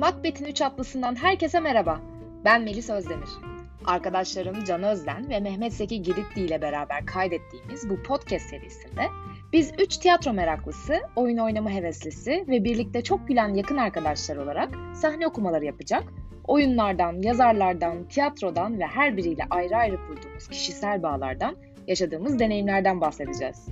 Macbeth'in üç atlısından herkese merhaba. Ben Melis Özdemir. Arkadaşlarım Can Özden ve Mehmet Zeki Giritli ile beraber kaydettiğimiz bu podcast serisinde biz üç tiyatro meraklısı, oyun oynama heveslisi ve birlikte çok gülen yakın arkadaşlar olarak sahne okumaları yapacak, oyunlardan, yazarlardan, tiyatrodan ve her biriyle ayrı ayrı kurduğumuz kişisel bağlardan, yaşadığımız deneyimlerden bahsedeceğiz.